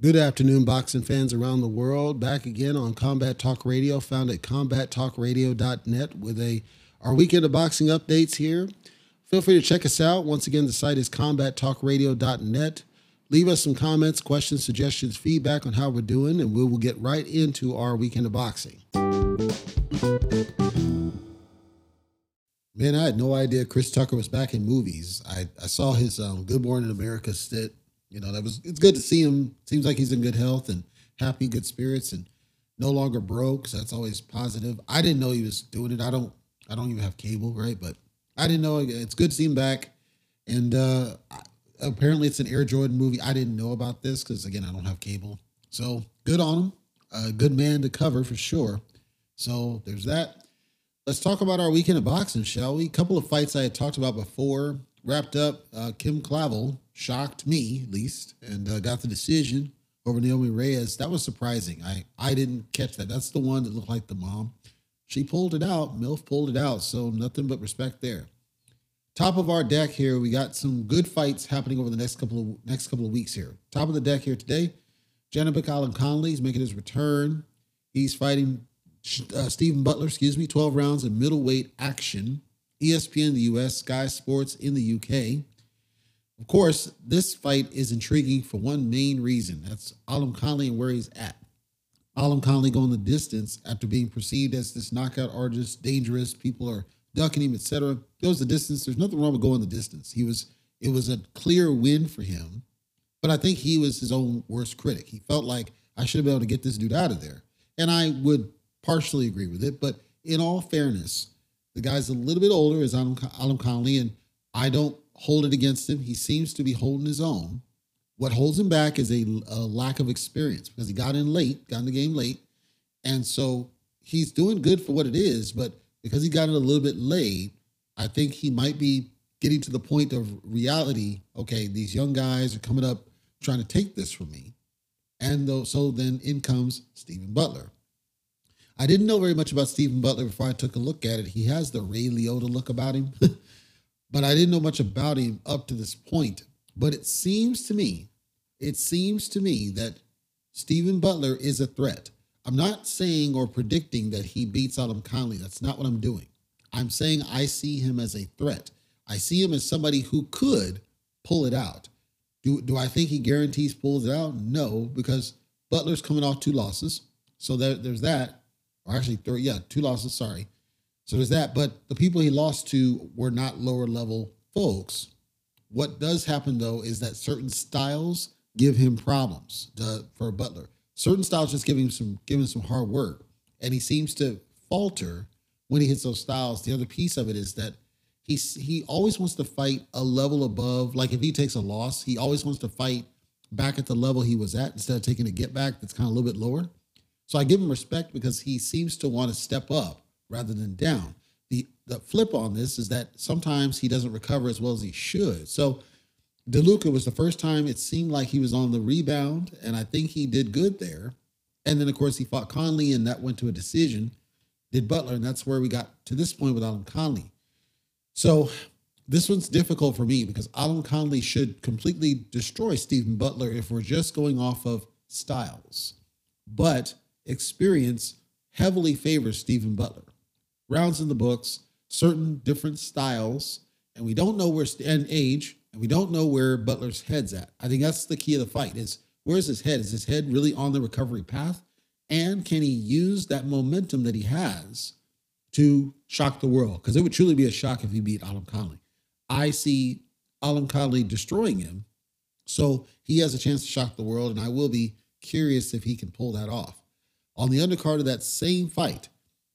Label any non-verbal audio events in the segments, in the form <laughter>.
Good afternoon, boxing fans around the world. Back again on Combat Talk Radio, found at combattalkradio.net with a our weekend of boxing updates here. Feel free to check us out. Once again, the site is combattalkradio.net. Leave us some comments, questions, suggestions, feedback on how we're doing, and we will get right into our weekend of boxing. Man, I had no idea Chris Tucker was back in movies. I, I saw his um, Good Morning America stint. You know, that was it's good to see him. Seems like he's in good health and happy, good spirits, and no longer broke. So that's always positive. I didn't know he was doing it. I don't I don't even have cable, right? But I didn't know. It's good to see him back. And uh, apparently, it's an Air Jordan movie. I didn't know about this because again, I don't have cable. So good on him. A good man to cover for sure. So there's that. Let's talk about our weekend of boxing, shall we? A couple of fights I had talked about before wrapped up. Uh, Kim Clavel shocked me, at least, and uh, got the decision over Naomi Reyes. That was surprising. I I didn't catch that. That's the one that looked like the mom. She pulled it out. MILF pulled it out. So nothing but respect there. Top of our deck here, we got some good fights happening over the next couple of next couple of weeks here. Top of the deck here today, Janibek Alimkhanuly is making his return. He's fighting uh, Stephen Butler, excuse me, 12 rounds of middleweight action. ESPN in the US, Sky Sports in the UK. Of course, this fight is intriguing for one main reason. That's Alimkhanuly and where he's at. Alimkhanuly going the distance after being perceived as this knockout artist, dangerous. People are ducking him, etc. Goes the distance. There's nothing wrong with going the distance. He was. It was a clear win for him, but I think he was his own worst critic. He felt like I should have been able to get this dude out of there, and I would partially agree with it. But in all fairness, the guy's a little bit older, is Alimkhanuly, and I don't hold it against him. He seems to be holding his own. What holds him back is a, a lack of experience because he got in late, got in the game late, and so he's doing good for what it is. But because he got in a little bit late, I think he might be getting to the point of reality. Okay, these young guys are coming up trying to take this from me, and though, so then in comes Stephen Butler. I didn't know very much about Stephen Butler before I took a look at it. He has the Ray Liotta look about him, <laughs> but I didn't know much about him up to this point. But it seems to me, it seems to me that Stephen Butler is a threat. I'm not saying or predicting that he beats Alimkhanuly. That's not what I'm doing. I'm saying I see him as a threat. I see him as somebody who could pull it out. Do, do I think he guarantees pulls it out? No, because Butler's coming off two losses. So there, there's that or actually three, yeah, two losses, sorry. So there's that. But the people he lost to were not lower level folks. What does happen though is that certain styles give him problems to, for Butler. Certain styles just give him some give him some hard work. And he seems to falter when he hits those styles. The other piece of it is that he's he always wants to fight a level above. Like if he takes a loss, he always wants to fight back at the level he was at instead of taking a get back that's kind of a little bit lower. So I give him respect because he seems to want to step up rather than down. The the flip on this is that sometimes he doesn't recover as well as he should. So DeLuca was the first time it seemed like he was on the rebound, and I think he did good there. And then of course he fought Conley, and that went to a decision. Did Butler, and that's where we got to this point with Alan Conley. So this one's difficult for me because Alan Conley should completely destroy Stephen Butler if we're just going off of styles. But experience heavily favors Stephen Butler. Rounds in the books, certain different styles, and we don't know where and age, and we don't know where Butler's head's at. I think that's the key of the fight: is where's his head? Is his head really on the recovery path? And can he use that momentum that he has to shock the world? Because it would truly be a shock if he beat Alimkhanuly. I see Alimkhanuly destroying him, so he has a chance to shock the world, and I will be curious if he can pull that off. On the undercard of that same fight,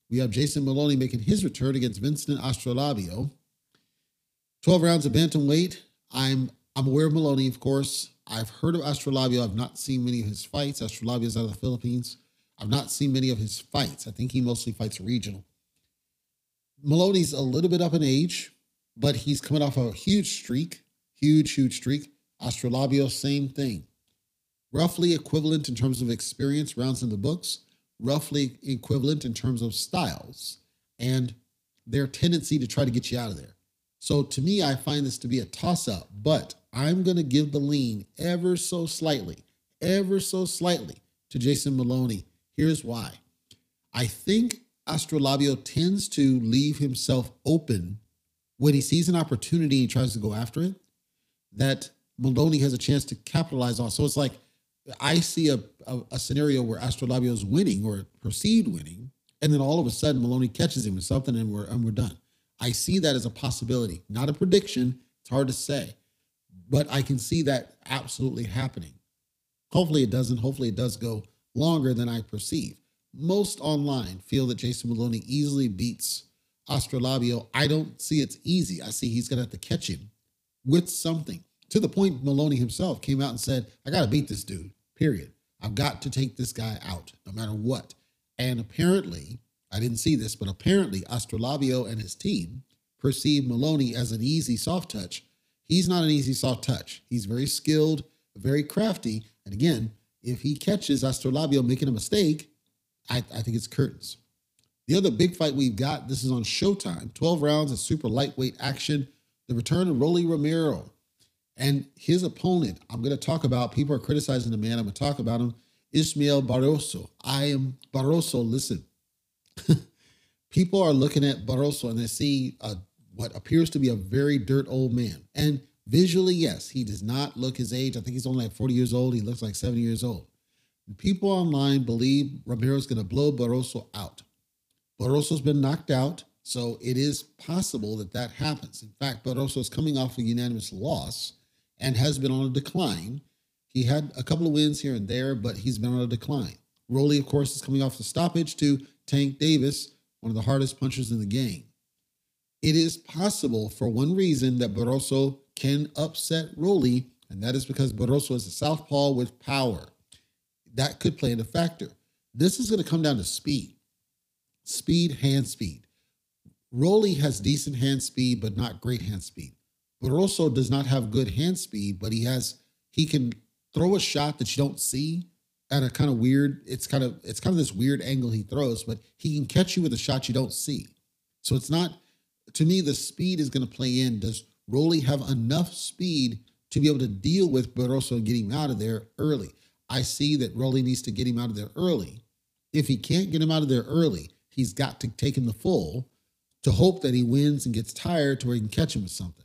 we have Jason Moloney making his return against Vincent Astrolabio. 12 rounds of bantamweight. I'm I'm aware of Moloney, of course. I've heard of Astrolabio. I've not seen many of his fights. Astrolabio is out of the Philippines. I've not seen many of his fights. I think he mostly fights regional. Moloney's a little bit up in age, but he's coming off a huge streak, huge, huge streak. Astrolabio, same thing. Roughly equivalent in terms of experience, rounds in the books roughly equivalent in terms of styles and their tendency to try to get you out of there. So to me, I find this to be a toss up, but I'm going to give the lean ever so slightly, ever so slightly to Jason Moloney. Here's why. I think Astrolabio tends to leave himself open when he sees an opportunity and tries to go after it, that Moloney has a chance to capitalize on. So it's like I see a, a, a scenario where Astrolabio is winning or perceived winning, and then all of a sudden Moloney catches him with something and we're and we're done. I see that as a possibility, not a prediction. It's hard to say, but I can see that absolutely happening. Hopefully it doesn't. Hopefully it does go longer than I perceive. Most online feel that Jason Moloney easily beats Astrolabio. I don't see it's easy. I see he's going to have to catch him with something to the point Moloney himself came out and said, I got to beat this dude, period. I've got to take this guy out no matter what. And apparently, I didn't see this, but apparently Astrolabio and his team perceive Moloney as an easy soft touch. He's not an easy soft touch. He's very skilled, very crafty. And again, if he catches Astrolabio making a mistake, I, I think it's curtains. The other big fight we've got, this is on Showtime, 12 rounds of super lightweight action. The return of Rolly Romero and his opponent. I'm going to talk about, people are criticizing the man. I'm going to talk about him, Ismael Barroso. I am Barroso. Listen, <laughs> people are looking at Barroso and they see a, what appears to be a very dirt old man. And visually, yes, he does not look his age. I think he's only like 40 years old. He looks like 70 years old. People online believe Romero's going to blow Barroso out. Barroso's been knocked out, so it is possible that that happens. In fact, Barroso is coming off a unanimous loss and has been on a decline. He had a couple of wins here and there, but he's been on a decline. Rolly, of course, is coming off the stoppage to Tank Davis, one of the hardest punchers in the game. It is possible for one reason that Barroso can upset Rolly, and that is because Barroso is a southpaw with power that could play into factor. This is going to come down to speed, speed, hand speed. Rolly has decent hand speed, but not great hand speed. Barroso does not have good hand speed, but he has he can throw a shot that you don't see at a kind of weird. It's kind of it's kind of this weird angle he throws, but he can catch you with a shot you don't see. So it's not to me the speed is going to play in. Does Rolly have enough speed to be able to deal with Barroso and get him out of there early? I see that Rolly needs to get him out of there early. If he can't get him out of there early, he's got to take him the full to hope that he wins and gets tired to where he can catch him with something.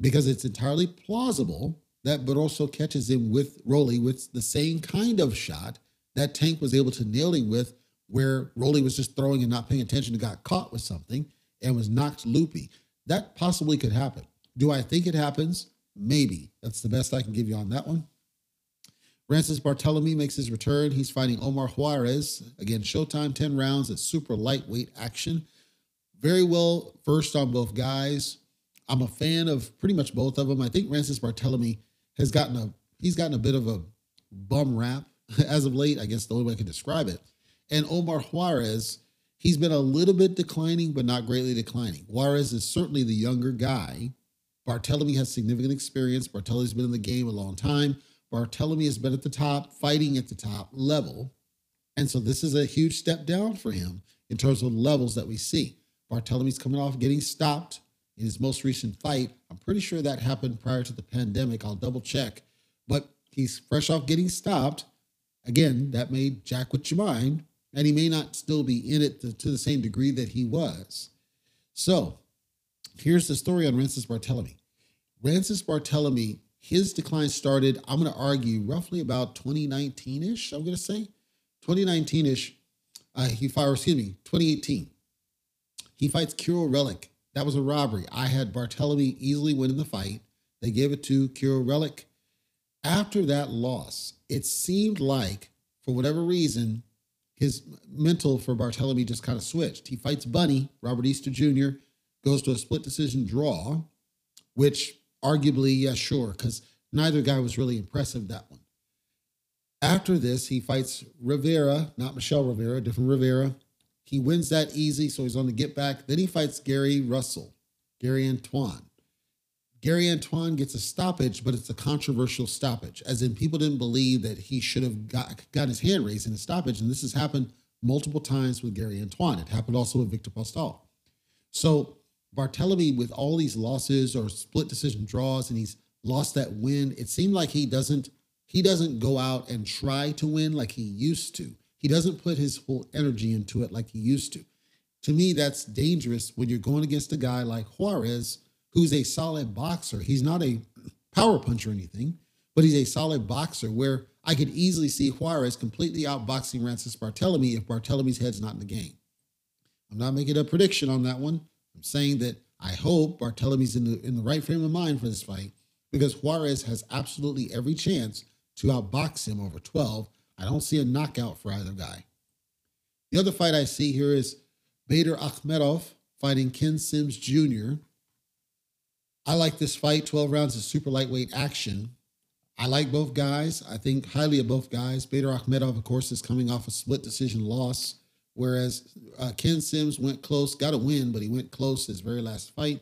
Because it's entirely plausible that Barroso catches him with Rolly with the same kind of shot that Tank was able to nail him with, where Rolly was just throwing and not paying attention and got caught with something and was knocked loopy. That possibly could happen. Do I think it happens? Maybe. That's the best I can give you on that one. Francis Barthelemy makes his return. He's fighting Omar Juarez. Again, Showtime, 10 rounds. It's super lightweight action. Very well versed on both guys. I'm a fan of pretty much both of them. I think Francis Barthelemy has gotten a he's gotten a bit of a bum rap <laughs> as of late. I guess the only way I can describe it. And Omar Juarez, he's been a little bit declining, but not greatly declining. Juarez is certainly the younger guy. Barthelemy has significant experience. Barthelemy has been in the game a long time. Barthelemy has been at the top, fighting at the top level. And so this is a huge step down for him in terms of levels that we see. Barthelemy's coming off getting stopped in his most recent fight. I'm pretty sure that happened prior to the pandemic. I'll double check. But he's fresh off getting stopped. Again, that may jack with your mind, and he may not still be in it to, to the same degree that he was. So here's the story on Rances Barthelemy. Rances Barthelemy his decline started, I'm going to argue, roughly about 2019 ish, I'm going to say. 2019 ish. Uh, he fired, excuse me, 2018. He fights Kiryl Relikh. That was a robbery. I had Barthelemy easily winning the fight. They gave it to Kiryl Relikh. After that loss, it seemed like, for whatever reason, his mental for Barthelemy just kind of switched. He fights Bunny, Robert Easter Jr., goes to a split decision draw, which Arguably, yeah, sure, because neither guy was really impressive that one. After this, he fights Rivera, not Michelle Rivera, different Rivera. He wins that easy, so he's on the get back. Then he fights Gary Russell, Gary Antuanne. Gary Antuanne gets a stoppage, but it's a controversial stoppage, as in people didn't believe that he should have got, got his hand raised in a stoppage. And this has happened multiple times with Gary Antuanne. It happened also with Viktor Postol. So Barthelemy, with all these losses or split decision draws, and he's lost that win, it seemed like he doesn't he doesn't go out and try to win like he used to. He doesn't put his full energy into it like he used to. To me, that's dangerous when you're going against a guy like Juarez, who's a solid boxer. He's not a power puncher or anything, but he's a solid boxer where I could easily see Juarez completely outboxing Francis Barthelemy if Barthelemy's head's not in the game. I'm not making a prediction on that one. I'm saying that I hope Barthelemy's in the in the right frame of mind for this fight because Juarez has absolutely every chance to outbox him over 12. I don't see a knockout for either guy. The other fight I see here is Batyr Akhmedov fighting Ken Sims Jr. I like this fight. 12 rounds of super lightweight action. I like both guys. I think highly of both guys. Batyr Akhmedov, of course, is coming off a split decision loss, whereas uh, Ken Sims went close, got a win, but he went close his very last fight.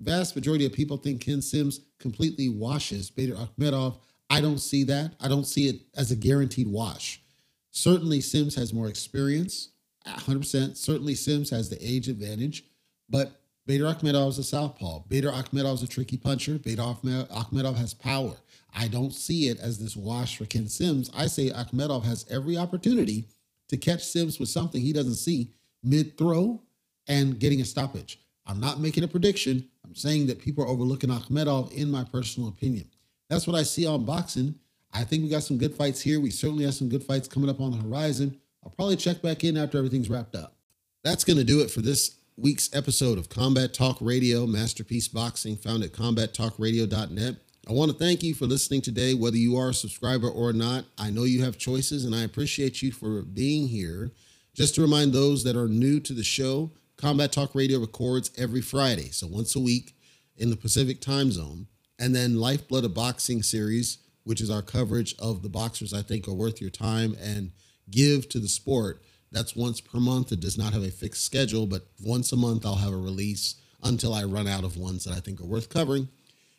Vast majority of people think Ken Sims completely washes Batyr Akhmedov. I don't see that. I don't see it as a guaranteed wash. Certainly, Sims has more experience, 100%. Certainly, Sims has the age advantage, but Batyr Akhmedov is a southpaw. Batyr Akhmedov is a tricky puncher. Batyr Akhmedov has power. I don't see it as this wash for Ken Sims. I say Akhmedov has every opportunity to catch Sims with something he doesn't see mid throw and getting a stoppage. I'm not making a prediction. I'm saying that people are overlooking Akhmedov, in my personal opinion. That's what I see on boxing. I think we got some good fights here. We certainly have some good fights coming up on the horizon. I'll probably check back in after everything's wrapped up. That's going to do it for this week's episode of Combat Talk Radio, Masterpiece Boxing, found at combattalkradio.net. I want to thank you for listening today, whether you are a subscriber or not. I know you have choices, and I appreciate you for being here. Just to remind those that are new to the show, Combat Talk Radio records every Friday, so once a week in the Pacific time zone. And then Lifeblood of Boxing series, which is our coverage of the boxers I think are worth your time and give to the sport. That's once per month. It does not have a fixed schedule, but once a month I'll have a release until I run out of ones that I think are worth covering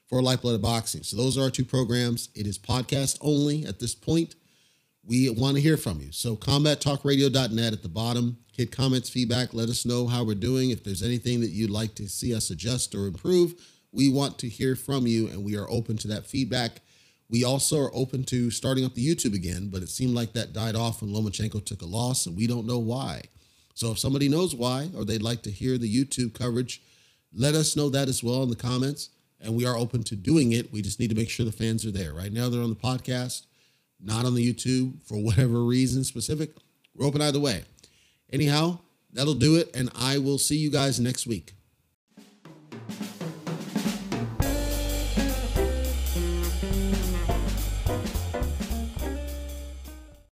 for Lifeblood of Boxing. So those are our two programs. It is podcast only at this point. We want to hear from you. So combattalkradio.net at the bottom. Hit comments, feedback. Let us know how we're doing. If there's anything that you'd like to see us adjust or improve, we want to hear from you and we are open to that feedback. We also are open to starting up the YouTube again, but it seemed like that died off when Lomachenko took a loss, and we don't know why. So if somebody knows why, or they'd like to hear the YouTube coverage, let us know that as well in the comments. And we are open to doing it. We just need to make sure the fans are there. Right now, they're on the podcast, not on the YouTube for whatever reason specific. We're open either way. Anyhow, that'll do it. And I will see you guys next week.